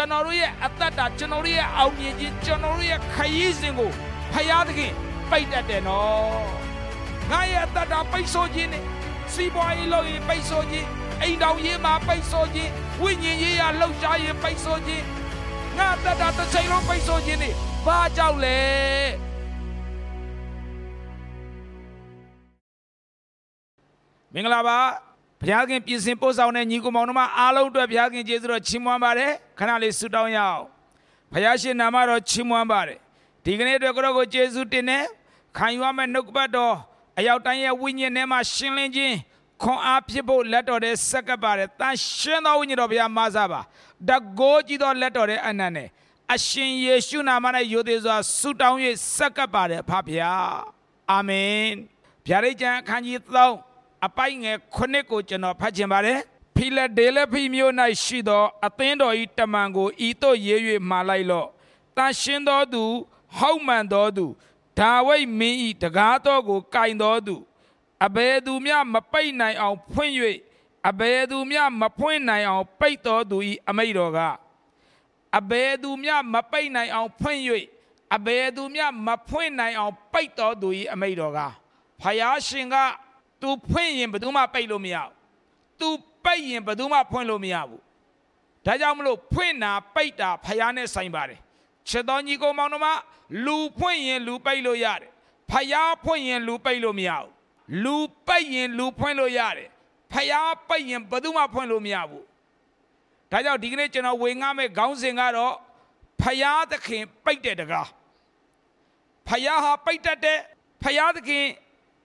ကျွန်တော်တို့ရဲ့အသက်တာကျွန်တော်တို့ရဲ့အောင်မြင်ခြင်းကျွန်တော်တို့ရဲ့ခရီးစဉ်ကိုဖယားသခင်ပိတ်တတ်တယ်နော်ငါရဲ့အသက်တာပိတ်ဆို့ခြင်းနဲ့စီးပွားရေးလုပ်ရင်ပိတ်ဆို့ခြင်းအိမ်တော်ရေးမှာပိတ်ဆို့ခြင်းဝိညာဉ်ရေးရလှုပ်ရှားရင်ပိတ်ဆို့ခြင်းငါအသက်တာတစ်ချိန်လုံးပိတ်ဆို့ခြင်းနဲ့ဘာကြောင့်လဲမင်္ဂလာပါ ဘုရားခင်ပြင်ဆင်ပို့ဆောင်တဲ့ညီကိုမောင်တို့မအားလုံးအတွက်ဘုရားခင်ကျေးဇူးတော်ချီးမွမ်းပါတယ်ခဏလေးဆုတောင်းရအောင်ဘုရားရှင်နာမတော်ချီးမွမ်းပါတယ်ဒီကနေ့အတွက်ကိုရောကိုကျေးဇူးတင်တယ်ခံယူရမယ့်နှုတ်ကပတ်တော်အရောက်တိုင်းရဲ့ဝိညာဉ်ထဲမှာရှင်းလင်းခြင်းခွန်အားဖြစ်ဖို့လက်တော်တဲ့ဆက်ကပ်ပါတယ်တန်ရှင်းသောဝိညာဉ်တော်ဘုရားမဆပါတကိုးကြည့်သောလက်တော်တဲ့အနန္နဲ့အရှင်ယေရှုနာမနဲ့ယိုသေးစွာဆုတောင်း၍ဆက်ကပ်ပါတယ်ဖဖျားအာမင်ဗျာဒိတ်ကျမ်းအခန်းကြီး3 အပိုင်ငယ်9ကိုကျွန်တော်ဖတ်ချင်ပါတယ်ဖိလဒေလဖိမြို့၌ရှိသောအသင်းတော်၏တမန်ကိုဤသို့ရေး၍မှာလိုက်လော့တန်ရှင်းသောသူဟောက်မှန်သောသူဒါဝိဒ်မင်း၏တကားတော်ကိုကင်သောသူအဘယ်သူမျှမပိတ်နိုင်အောင်ဖွင့်၍အဘယ်သူမျှမဖွင့်နိုင်အောင်ပိတ်တော်သူ၏အမိတ်တော်ကအဘယ်သူမျှမပိတ်နိုင်အောင်ဖွင့်၍အဘယ်သူမျှမဖွင့်နိုင်အောင်ပိတ်တော်သူ၏အမိတ်တော်ကဖယားရှင်က तू ဖွင့်ရင်ဘယ်သူမှပိတ်လို့မရဘူး तू ပိတ်ရင်ဘယ်သူမှဖွင့်လို့မရဘူးဒါကြောင့်မလို့ဖွင့်တာပိတ်တာဖယားနဲ့ဆိုင်ပါတယ်ချစ်တော်ညီကောင်မောင်တို့မလူဖွင့်ရင်လူပိတ်လို့ရတယ်ဖယားဖွင့်ရင်လူပိတ်လို့မရဘူးလူပိတ်ရင်လူဖွင့်လို့ရတယ်ဖယားပိတ်ရင်ဘယ်သူမှဖွင့်လို့မရဘူးဒါကြောင့်ဒီကနေ့ကျွန်တော်ဝေငှမဲ့ခေါင်းစဉ်ကတော့ဖယားသခင်ပိတ်တဲ့တကားဖယားဟာပိတ်တတ်တဲ့ဖယားသခင်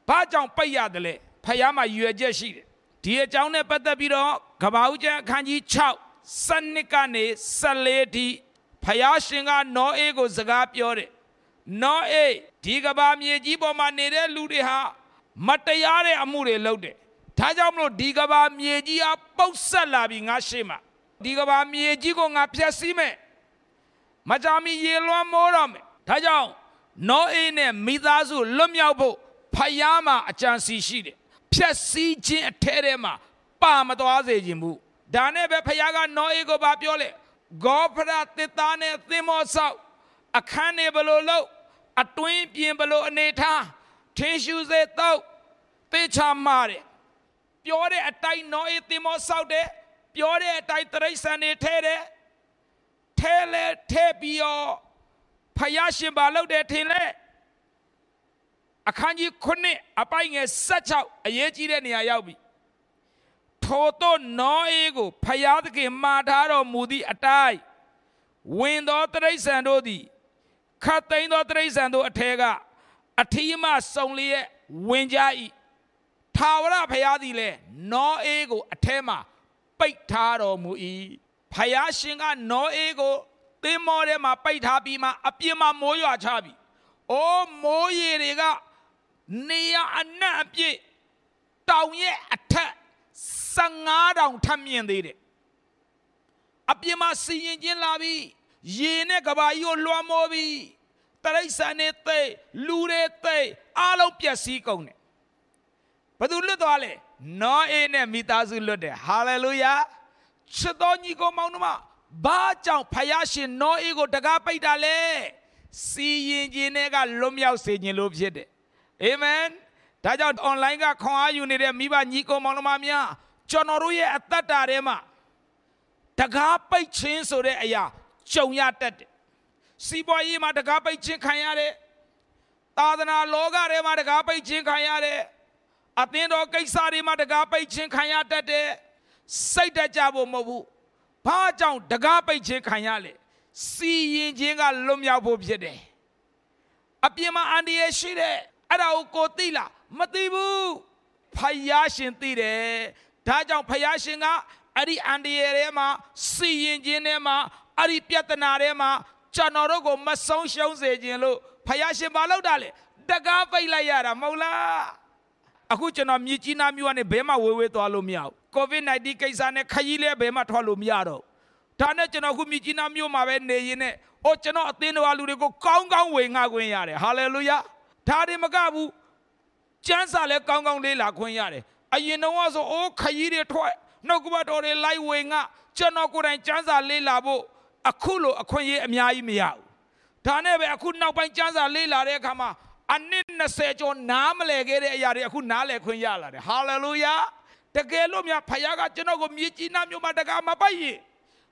ဘာကြောင့်ပိတ်ရတယ်လဲဖယားမှာရွယ်ချက်ရှိတယ်ဒီအကြောင်းနဲ့ပတ်သက်ပြီးတော့ကဘာဦးကျမ်းအခန်းကြီး6စနစ်ကနေ14ထိဖယားရှင်ကနောအေးကိုစကားပြောတယ်နောအေးဒီကဘာမြေကြီးပေါ်မှာနေတဲ့လူတွေဟာမတရားတဲ့အမှုတွေလုပ်တယ်ဒါကြောင့်မလို့ဒီကဘာမြေကြီးဟာပုတ်ဆက်လာပြီးငါရှေ့မှာဒီကဘာမြေကြီးကိုငါဖျက်ဆီးမယ်မကြမီရေလွှမ်းမိုးတော့မယ်ဒါကြောင့်နောအေးနဲ့မိသားစုလွတ်မြောက်ဖို့ ဖယားမှာအကြံစီရှိတယ်ဖြက်စီးခြင်းအထဲထဲမှာပါမသွားစေခြင်းဘူးဒါနဲ့ပဲဖယားကနောအေးကိုဗာပြောလေဂေါဖရတစ်သားနဲ့သင်္ဘောဆောက်အခန်းနေဘလို့လို့အတွင်းပြင်ဘလို့အနေထားထင်းရှူစေတော့သေချာမာတယ်ပြောတဲ့အတိုင်းနောအေးသင်္ဘောဆောက်တယ်ပြောတဲ့အတိုင်းတရိษံနေထဲတယ်ထဲလဲထဲပြီးတော့ဖယားရှင်ဘာလုပ်တယ်ထင်လဲ အခန်းကြီး9အပိုင်ငယ်16အရေးကြီးတဲ့နေရာရောက်ပြီထိုတို့နောအေးကိုဖယားသခင်မှာထားတော်မူသည့်အတိုင်းဝင်သောတရိษံတို့သည်ခတ်သိမ်းသောတရိษံတို့အထက်ကအထီးမှစုံလျက်ဝင်ကြ၏ထာဝရဖယားသည်လည်းနောအေးကိုအထက်မှပိတ်ထားတော်မူ၏ဖယားရှင်ကနောအေးကိုသင်းမောထဲမှာပိတ်ထားပြီးမှအပြင်းမှာမိုးရွာချပြီ။အိုးမိုးရေတွေက နေရအနက်အပြည့်တောင်ရဲ့အထက်15တောင်ထပ်မြင့်သေးတယ်။အပြင်းမှာစီရင်ချင်းလာပြီးရေနဲ့ကဘာကြီးကိုလွှမ်းမိုးပြီးတရိษံနေသိလူတွေသိအားလုံးပျက်စီးကုန်တယ်။ဘယ်သူလွတ်သွားလဲ။နောအေးနဲ့မိသားစုလွတ်တယ်။ဟာလေလုယာ။ချစ်တော်ညီကိုမောင်နှမဘာကြောင့်ဖယားရှင်နောအေးကိုတကားပိတ်တာလဲစီရင်ခြင်းတွေကလွတ်မြောက်စေခြင်းလို့ဖြစ်တယ် အာမင်ဒါကြောင့် online ကခွန်အားယူနေတဲ့မိဘညီကိုမောင်နှမများကျွန်တော်တို့ရဲ့အသက်တာထဲမှာတကားပိတ်ခြင်းဆိုတဲ့အရာကြုံရတတ်တယ်စီးပွားရေးမှာတကားပိတ်ခြင်းခံရတယ်သာသနာလောကထဲမှာတကားပိတ်ခြင်းခံရတယ်အသင်းတော်ကိစ္စတွေမှာတကားပိတ်ခြင်းခံရတတ်တယ်စိတ်တကြဖို့မဟုတ်ဘူးဘာကြောင့်တကားပိတ်ခြင်းခံရလဲစီရင်ခြင်းကလွတ်မြောက်ဖို့ဖြစ်တယ်အပြင်မှာအန္တရာယ်ရှိတယ် အဲ့ဒါကိုကိုသိလားမသိဘူးဖယားရှင်သိတယ်ဒါကြောင့်ဖယားရှင်ကအဲ့ဒီအန္တရာယ်ထဲမှာစီရင်ခြင်းထဲမှာအဲ့ဒီပြဿနာထဲမှာကျွန်တော်တို့ကိုမဆုံးရှုံးစေခြင်းလို့ဖယားရှင်မလုပ်တာလေတကားပိတ်လိုက်ရတာမဟုတ်လားအခုကျွန်တော်မြစ်ကြီးနားမြို့ကနေဘဲမှဝေးဝေးသွားလို့မရဘူးကိုဗစ် -19 ကိစ္စနဲ့ခရီးလဲဘဲမှထွက်လို့မရတော့ဒါနဲ့ကျွန်တော်ခုမြစ်ကြီးနားမြို့မှာပဲနေရင်းနဲ့အိုးကျွန်တော်အသင်းတော်လူတွေကိုကောင်းကောင်းဝေငှခွင့်ရတယ်ဟာလေလုယာ ဒါတွေမကဘူးကျမ်းစာလည်းကောင်းကောင်းလေးလာခွင့်ရတယ်အရင်တော့ဆိုအိုးခရီးတွေထွက်နှုတ်ကပတ်တော်တွေလိုက်ဝေငှကျွန်တော်ကိုယ်တိုင်ကျမ်းစာလေးလာဖို့အခုလိုအခွင့်အရေးအများကြီးမရဘူးဒါနဲ့ပဲအခုနောက်ပိုင်းကျမ်းစာလေ့လာတဲ့အခါမှာအနည်း20ကျော်နားမလည်ခဲ့တဲ့အရာတွေအခုနားလည်ခွင့်ရလာတယ်ဟာလေလုယာတကယ်လို့များဖခင်ကကျွန်တော်ကိုမြေကြီးနားမျိုးမှာတကားမပိုက်ရင်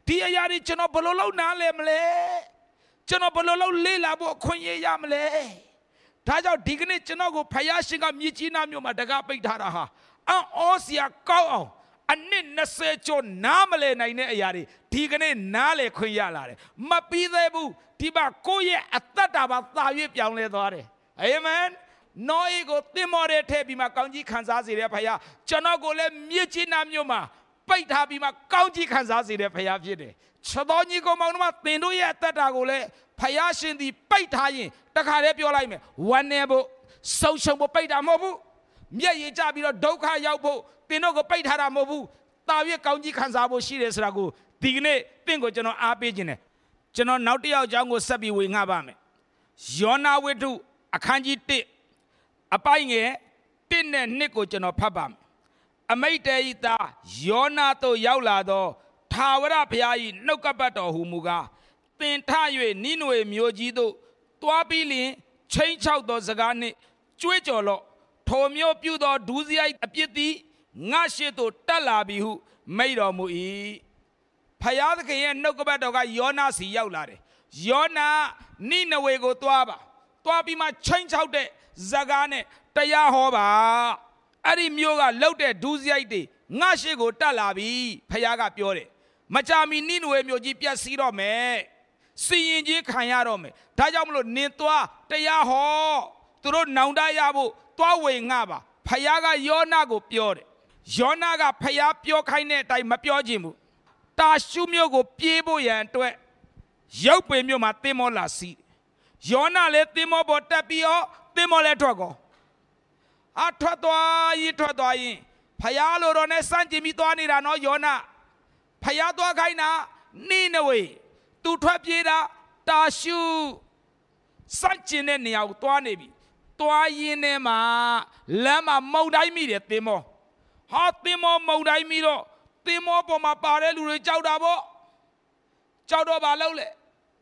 ဒီအရာတွေကျွန်တော်ဘယ်လိုလုပ်နားလည်မလဲကျွန်တော်ဘယ်လိုလုပ်လေ့လာဖို့အခွင့်အရေးရမလဲ ဒါကြောင့်ဒီကနေ့ကျွန်တော်ကိုဖယားရှင်ကမြေကြီးနားမြို့မှာတကားပိတ်ထားတာဟာအံ့ဩစရာကောင်းအောင်အနှစ်20ကျော်နားမလည်နိုင်တဲ့အရာတွေဒီကနေ့နားလည်ခွင့်ရလာတယ်မပြီးသေးဘူးဒီမှာကိုယ့်ရဲ့အသက်တာပါသာ၍ပြောင်းလဲသွားတယ်အာမင်နောအေကိုသင်မော်တဲ့ထဲပြီးမှကောင်းကြီးခံစားစေတဲ့ဖယားကျွန်တော်ကိုလည်းမြေကြီးနားမြို့မှာပိတ်ထားပြီးမှကောင်းကြီးခံစားစေတဲ့ဖယားဖြစ်တယ် ချက်တော်ကြီးကိုမောင်နှမသင်တို့ရဲ့အသက်တာကိုလည်းဖယားရှင်သည်ပိတ်ထားရင်တခါတည်းပြောလိုက်မယ်ဝမ်းနေဖို့ဆုံးရှုံးဖို့ပိတ်တာမဟုတ်ဘူးမျက်ရည်ကျပြီးတော့ဒုက္ခရောက်ဖို့သင်တို့ကိုပိတ်ထားတာမဟုတ်ဘူးတာရွေးကောင်းကြီးခံစားဖို့ရှိတယ်ဆိုတာကိုဒီကနေ့သင်ကိုကျွန်တော်အားပေးခြင်းတယ်ကျွန်တော်နောက်တစ်ယောက်အကြောင်းကိုဆက်ပြီးဝေငှပါမယ်ယောနာဝိတ္ထုအခန်းကြီး1အပိုင်းငယ်1နဲ့2ကိုကျွန်တော်ဖတ်ပါမယ်အမိတ်တေဤသားယောနာတို့ရောက်လာသော ထာဝရဘုရား၏နှုတ်ကပတ်တော်ဟူမူကားသင်ထ၍နိနွေမျိုးကြီးတို့တွားပြီးလျင်ချိန်ချောက်သောစကားနှင့်ကြွေးကြော်လော့ထိုမျိုးပြုသောဒူးစရိုက်အပြစ်သည်ငါရှိသို့တက်လာပြီဟု မိတ်တော်မူ၏ဖယားသခင်ရဲ့နှုတ်ကပတ်တော်ကယောနာစီရောက်လာတယ်ယောနာနိနဝေကိုတွားပါတွားပြီးမှချိန်ချောက်တဲ့ဇကားနဲ့တရားဟောပါအဲ့ဒီမျိုးကလှုပ်တဲ့ဒူးစရိုက်တွေငါရှိကိုတက်လာပြီဖယားကပြောတယ် မကြာမီနိနဝေမျိုးကြီးပြက်စီးတော့မယ်စီရင်ချင်းခံရတော့မယ်ဒါကြောင့်မလို့နင်သွားတရားဟောသူတို့နောင်တရဖို့သွားဝေငှပါဖယားကယောနာကိုပြောတယ်ယောနာကဖယားပြောခိုင်းတဲ့အတိုင်းမပြောချင်ဘူးတာရှုမြို့ကို ပြေးဖို့ရန်အတွက်ရုပ်ပေမြို့မှာသင်မောလာစီယောနာလည်းသင်မောပေါ်တက်ပြီးတော့သင်မောလည်းထွက်ကောအထွက်သွားရင်ထွက်သွားရင်ဖယားလိုတော့နဲ့စန့်ကျင်ပြီးသွားနေတာနော်ယောနာ ဖယားသွားခိုင်းတာနိနဝေသူထွက်ပြေးတာတာရှုစန့်ကျင်တဲ့နေရာကိုသွားနေပြီသွားရင်းထဲမှာလမ်းမှာမုံတိုင်းမိတယ်သင်္ဘောဟာသင်္ဘောမုံတိုင်းမိတော့သင်္ဘောပေါ်မှာပါတဲ့လူတွေကြောက်တာပေါ့ကြောက်တော့ဘာလုပ်လဲ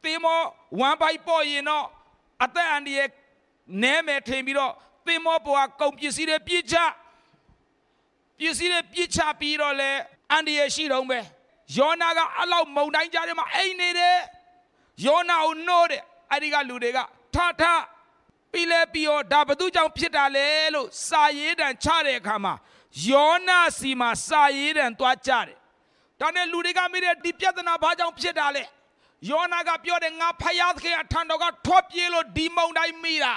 သင်္ဘောဝမ်ပိုက်ပေါ့ရင်တော့အသက်အန္တရာယ်နဲမယ်ထင်ပြီးတော့သင်္ဘောပေါ်ကကုန်ပစ္စည်းတွေပြစ်ချပစ္စည်းတွေပြစ်ချပြီးတော့လဲအန္တရာယ်ရှိတော့ပဲ ယောနာကအလောက်မုံတိုင်းကြားထဲမှာအိမ်နေတယ်ယောနာကိုနှိုးတယ်အဲ့ဒီကလူတွေကထထပြီးလဲပြီးတော့ဒါဘသူကြောင့်ဖြစ်တာလဲလို့စာရေးတံချတဲ့အခါမှာယောနာစီမှာစာရေးတံသွားကြတယ်ဒါနဲ့လူတွေကမိတဲ့ဒီပြဿနာဘာကြောင့်ဖြစ်တာလဲယောနာကပြောတယ်ငါဖယားသခင်အထံတော်ကထွက်ပြေးလို့ဒီမုံတိုင်းမိတာ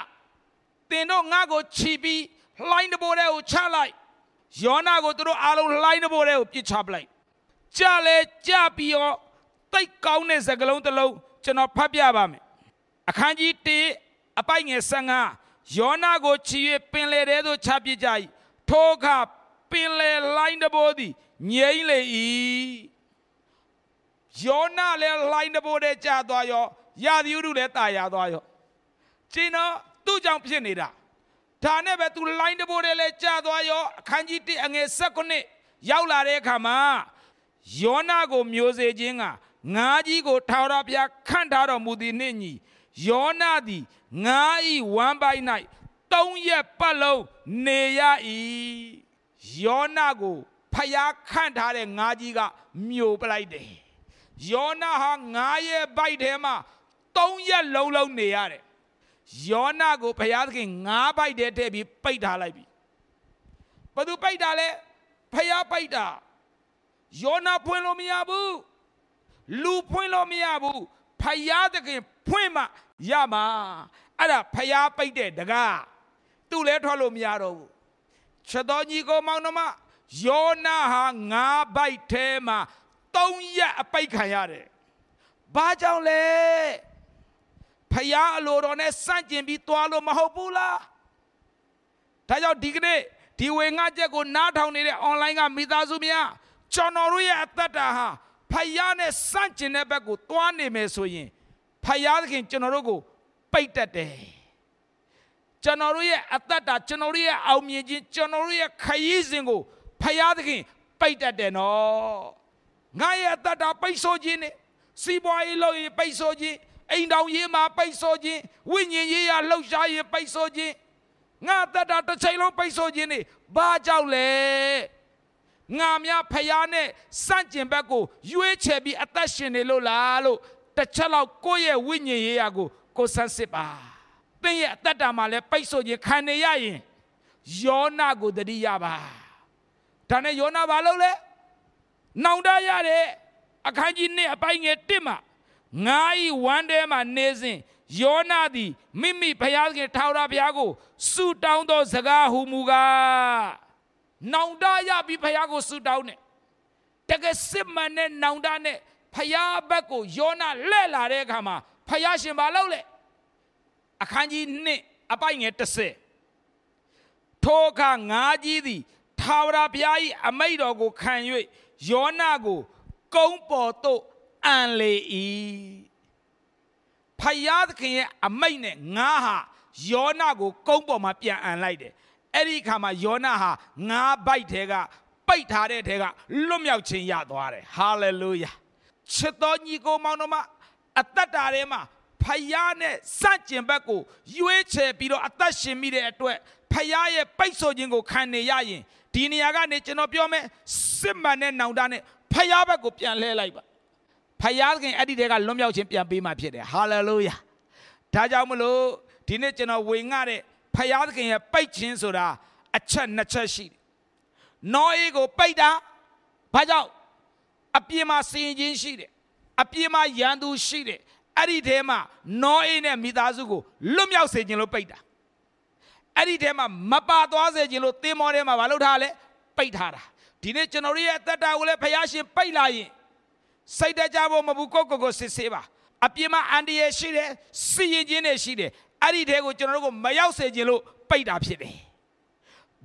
သင်တို့ငါ့ကိုခြီးပြီးလှိုင်းတဘိုးတဲ့ကိုချလိုက်ယောနာကိုသူတို့အားလုံးလှိုင်းတဘိုးတဲ့ကိုပြစ်ချပလိုက် ကြလဲကြပြီးတော့တိတ်ကောင်းတဲ့စကလုံးတစ်လုံးကျွန်တော်ဖတ်ပြပါမယ်အခန်းကြီး1အပိုက်ငယ်15ယောနာကိုချီ၍ပင်လေထဲသို့ချပစ်ကြ၏ထိုအခါပင်လေလိုင်းတဘိုးသည်ငြိမ့်လေ၏ယောနာလည်းလိုင်းတဘိုးတဲ့ကြာသွားရောယာဒီဥရုလည်းတာယာသွားရောကျင်းတော့သူ့ကြောင့်ဖြစ်နေတာဒါနဲ့ပဲသူလိုင်းတဘိုးတဲ့လည်းကြာသွားရောအခန်းကြီး1အငယ်19ရောက်လာတဲ့အခါမှာ ယောနာကိုမျိုးစေခြင်းကငါးကြီးကိုထာဝရဘုရားခန့်ထားတော်မူသည်နှင့်ညီယောနာသည်ငါးဤဝမ်းပိုင်း၌သုံးရက်ပတ်လုံးနေရ၏ယောနာကိုဖျားခန့်ထားတဲ့ငါးကြီးကမြို့ပလိုက်တယ်ယောနာဟာငါးရဲ့ဘိုက်ထဲမှာသုံးရက်လုံးလုံးနေရတယ်ယောနာကိုဘုရားသခင်ငါးဘိုက်ထဲထည့်ပြီးပိတ်ထားလိုက်ပြီဘသူပိတ်တာလဲဖျားပိတ်တာ ယောနာဖွင့်လို့မရဘူးလူဖွင့်လို့မရဘူးဖယားသခင်ဖွင့်မှရမှာအဲ့ဒါဖယားပိတ်တဲ့တကားသူ့လည်းထွက်လို့မရတော့ဘူးချက်တော်ကြီးကိုမောင်နှမယောနာဟာငါးဘိုက်ထဲမှာ၃ရက်အပိတ်ခံရတယ်ဘာကြောင့်လဲဖယားအလိုတော်နဲ့စန့်ကျင်ပြီးသွားလို့မဟုတ်ဘူးလားဒါကြောင့်ဒီကနေ့ဒီဝေငှချက်ကိုနားထောင်နေတဲ့ online ကမိသားစုများ ကျွန်တော်တို့ရဲ့အသက်တာဟာဖယားနဲ့စန့်ကျင်တဲ့ဘက်ကိုသွားနေမယ်ဆိုရင်ဖယားသခင်ကျွန်တော်တို့ကိုပိတ်တတ်တယ်ကျွန်တော်တို့ရဲ့အသက်တာကျွန်တော်တို့ရဲ့အောင်မြင်ခြင်းကျွန်တော်တို့ရဲ့ခရီးစဉ်ကိုဖယားသခင်ပိတ်တတ်တယ်နော်ငါရဲ့အသက်တာပိတ်ဆို့ခြင်းနဲ့စီးပွားရေးလုပ်ရင်ပိတ်ဆို့ခြင်းအိမ်တောင်ရေးမှာပိတ်ဆို့ခြင်းဝိညာဉ်ရေးရလှုပ်ရှားရင်ပိတ်ဆို့ခြင်းငါတတ်တာတစ်ချိန်လုံးပိတ်ဆို့ခြင်းနေဘာကြောင့်လဲ ငါများဖျားနဲ့စန့်ကျင်ဘက်ကိုရွေးချယ်ပြီးအသက်ရှင်နေလို့လားလို့တစ်ချက်လောက်ကိုယ့်ရဲ့ဝိညာဉ်ရေးရာကိုကိုဆန်းစစ်ပါသင်ရဲ့အသက်တာမှာလည်းပိတ်ဆို့ခြင်းခံနေရရင်ယောနာကိုတတိယပါဒါနဲ့ယောနာဘာလုပ်လဲနောင်တရတဲ့အခန်းကြီး1အပိုင်းငယ်1မှာငါဤဝမ်းထဲမှာနေစဉ်ယောနာသည်မိမိဘုရားခင်ထာဝရဘုရားကိုဆုတောင်းသောစကားဟူမူကား နောင်တရပြီးဘုရားကိုဆုတောင်းတယ်တကယ်စစ်မှန်တဲ့နောင်တနဲ့ဘုရားဘက်ကိုယောနာလှည့်လာတဲ့အခါမှာဘုရားရှင်ဘာလုပ်လဲအခန်းကြီး1အပိုင်းငယ်30ထိုအခါငါကြီးသည်ထာဝရဘုရား၏အမိတ်တော်ကိုခံ၍ယောနာကိုကုန်းပေါ်သို့အံလေ၏ဖယားသခင်ရဲ့အမိတ်နဲ့ငါဟာယောနာကိုကုန်းပေါ်မှာပြန်အံလိုက်တယ် အဲ့ဒီအခါမှာယောနာဟာငါးဘိုက်ထဲကပိတ်ထားတဲ့ထဲကလွတ်မြောက်ခြင်းရသွားတယ်ဟာလေလုယာချစ်တော်ညီကိုမောင်တို့မအသက်တာထဲမှာဖယားနဲ့စန့်ကျင်ဘက်ကိုရွေးချယ်ပြီးတော့အသက်ရှင်မိတဲ့အတွက်ဖယားရဲ့ပိတ်ဆို့ခြင်းကိုခံနေရရင်ဒီနေရာကနေကျွန်တော်ပြောမယ်စစ်မှန်တဲ့နောင်တနဲ့ဖယားဘက်ကိုပြန်လှည့်လိုက်ပါဖယားခင်အဲ့ဒီတဲကလွတ်မြောက်ခြင်းပြန်ပေးမှဖြစ်တယ်ဟာလေလုယာဒါကြောင့်မလို့ဒီနေ့ကျွန်တော်ဝေငှတဲ့ ဖယားခင်ရဲ့ပိတ်ခြင်းဆိုတာအချက်နှစ်ချက်ရှိတယ်နောအေးကိုပိတ်တာဘာကြောင့်အပြင်းမှာစင်ခြင်းရှိတယ်အပြင်းမှာရန်သူရှိတယ်အဲ့ဒီထဲမှာနောအေးနဲ့မိသားစုကိုလွတ်မြောက်စေခြင်းလို့ပိတ်တာအဲ့ဒီထဲမှာမပါသွားစေခြင်းလို့သင်္ဘောထဲမှာမလုပ်ထားလဲပိတ်ထားတာဒီနေ့ကျွန်တော်ရဲ့အသက်တာကိုလည်းဖယားရှင်ပိတ်လာရင်စိတ်တကြဖို့မဘူးကိုကိုကိုစစ်ဆေးပါအပြင်းမှာအန်ဒီရရှိတယ်စီရင်ခြင်းတွေရှိတယ် အဲ့ဒီထဲကိုကျွန်တော်တို့ကိုမရောက်စေခြင်းလို့ပိတ်တာဖြစ်တယ်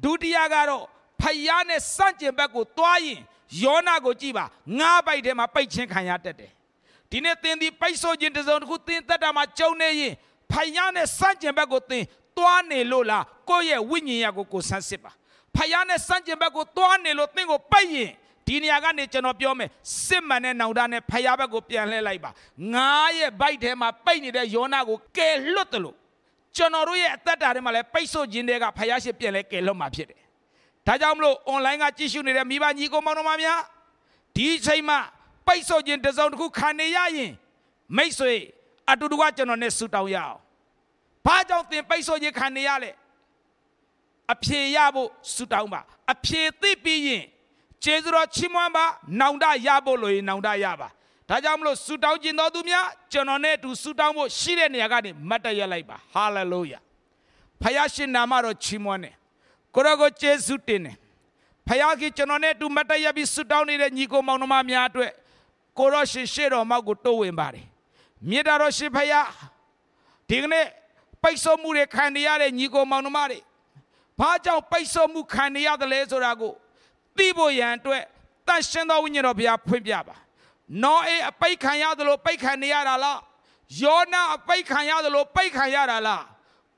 ဒုတိယကတော့ဖယားနဲ့စန့်ကျင်ဘက်ကိုတွားရင်ယောနာကိုကြည့်ပါငါးပိုက်ထဲမှာပိတ်ခြင်းခံရတတ်တယ်ဒီနေ့သင်ဒီပိတ်ဆို့ခြင်းတစ်စုံတစ်ခုသင်သက်တာမှာကြုံနေရင်ဖယားနဲ့စန့်ကျင်ဘက်ကိုသင်တွားနေလို့လားကိုယ့်ရဲ့ဝိညာဉ်ရကိုကိုဆန်းစစ်ပါဖယားနဲ့စန့်ကျင်ဘက်ကိုတွားနေလို့သင်ကိုပိတ်ရင်ဒီနေရာကနေကျွန်တော်ပြောမယ်စစ်မှန်တဲ့နောင်တနဲ့ဖယားဘက်ကိုပြန်လှည့်လိုက်ပါငါရဲ့ဘိုက်ထဲမှာပိတ်နေတဲ့ယောနာကိုကယ်လွတ်တယ်လို့ ကျွန်တော်တို့ရဲ့အသက်တာထဲမှာလည်းပိတ်ဆို့ခြင်းတွေကဖယားရှိပြန်လဲကယ်လွတ်မှာဖြစ်တယ်ဒါကြောင့်မလို့ online ကကြည့်ရှုနေတဲ့မိဘညီကိုမောင်တို့မများဒီအချိန်မှာပိတ်ဆို့ခြင်းတစ်စုံတစ်ခုခံနေရရင်မိတ်ဆွေအတူတူကကျွန်တော်နဲ့ဆူတောင်းရအောင်ဘာကြောင့်သင်ပိတ်ဆို့ခြင်းခံနေရလဲအဖြေရဖို့ဆူတောင်းပါအဖြေသိပြီးရင်ကျေးဇူးတော်ချီးမွမ်းပါနောင်တရဖို့လို့ရင်နောင်တရပါ ဒါကြောင့်မလို့ဆူတောင်းခြင်းတော်သူများကျွန်တော်နဲ့အတူဆူတောင်းဖို့ရှိတဲ့နေရာကနေမတ်တရလိုက်ပါဟာလေလုယာဖယားရှင်နာမတော်ချီးမွမ်းတယ်ကိုရောကိုကျေးဇူးတင်တယ်ဖယားကြီးကျွန်တော်နဲ့အတူမတ်တရပြီးဆူတောင်းနေတဲ့ညီကိုမောင်နှမများအတွက်ကိုရောရှင်ရှေ့တော်မောက်ကိုတိုးဝင်ပါတယ်မြေတာတော်ရှင်ဖယားဒီကနေ့ပိတ်ဆို့မှုတွေခံနေရတဲ့ညီကိုမောင်နှမတွေဘာကြောင့်ပိတ်ဆို့မှုခံနေရတယ်လဲဆိုတာကိုသိဖို့ရန်အတွက်တန်ရှင်သောဝိညာဉ်တော်ဘုရားဖွင့်ပြပါ နောအေအပိတ်ခံရသလိုပိတ်ခံနေရတာလားယောနာအပိတ်ခံရသလိုပိတ်ခံရတာလား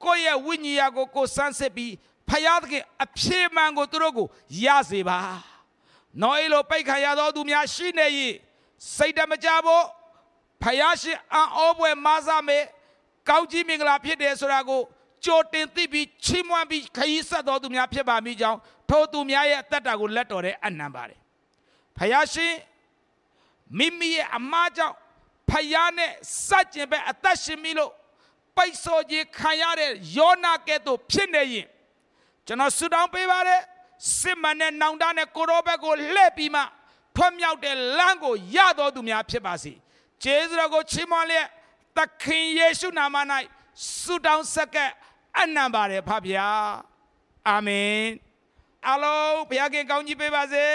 ကိုယ့်ရဲ့ဝိညာဉ်ရကိုကိုစမ်းစစ်ပြီးဖယားသခင်အဖြေမှန်ကိုသူတို့ကိုရစေပါနောအေလိုပိတ်ခံရသောသူများရှိနေ၏စိတ်တမကြဖို့ဖယားရှင်အံ့ဩပွဲမဆာမေကောင်းကြီးမင်္ဂလာဖြစ်တယ်ဆိုတာကိုကြိုတင်သိပြီးချီးမွမ်းပြီးခရီးဆက်တော်သူများဖြစ်ပါမိကြောင်းထိုသူများရဲ့အသက်တာကိုလက်တော်တဲ့အနံပါတယ်ဖယားရှင် မိမိရဲ့အမားကြောင့်ဖယားနဲ့စัจကျင်ပဲအသက်ရှင်ပြီလို့ပိတ်ဆို့ခြင်းခံရတဲ့ယောနာကဲ့သို့ဖြစ်နေရင်ကျွန်တော်ဆုတောင်းပေးပါတယ်စစ်မှန်တဲ့နောင်တနဲ့ကိုရောဘက်ကိုလှည့်ပြီးမှထွတ်မြောက်တဲ့လမ်းကိုရတော်သူများဖြစ်ပါစေဂျေဇုတော်ကိုချီးမွမ်းလျက်သခင်ယေရှုနာမ၌ဆုတောင်းဆက်ကအနံပါတယ်ဖဗျာအာမင်အလုံးဘုရားခင်ကောင်းကြီးပေးပါစေ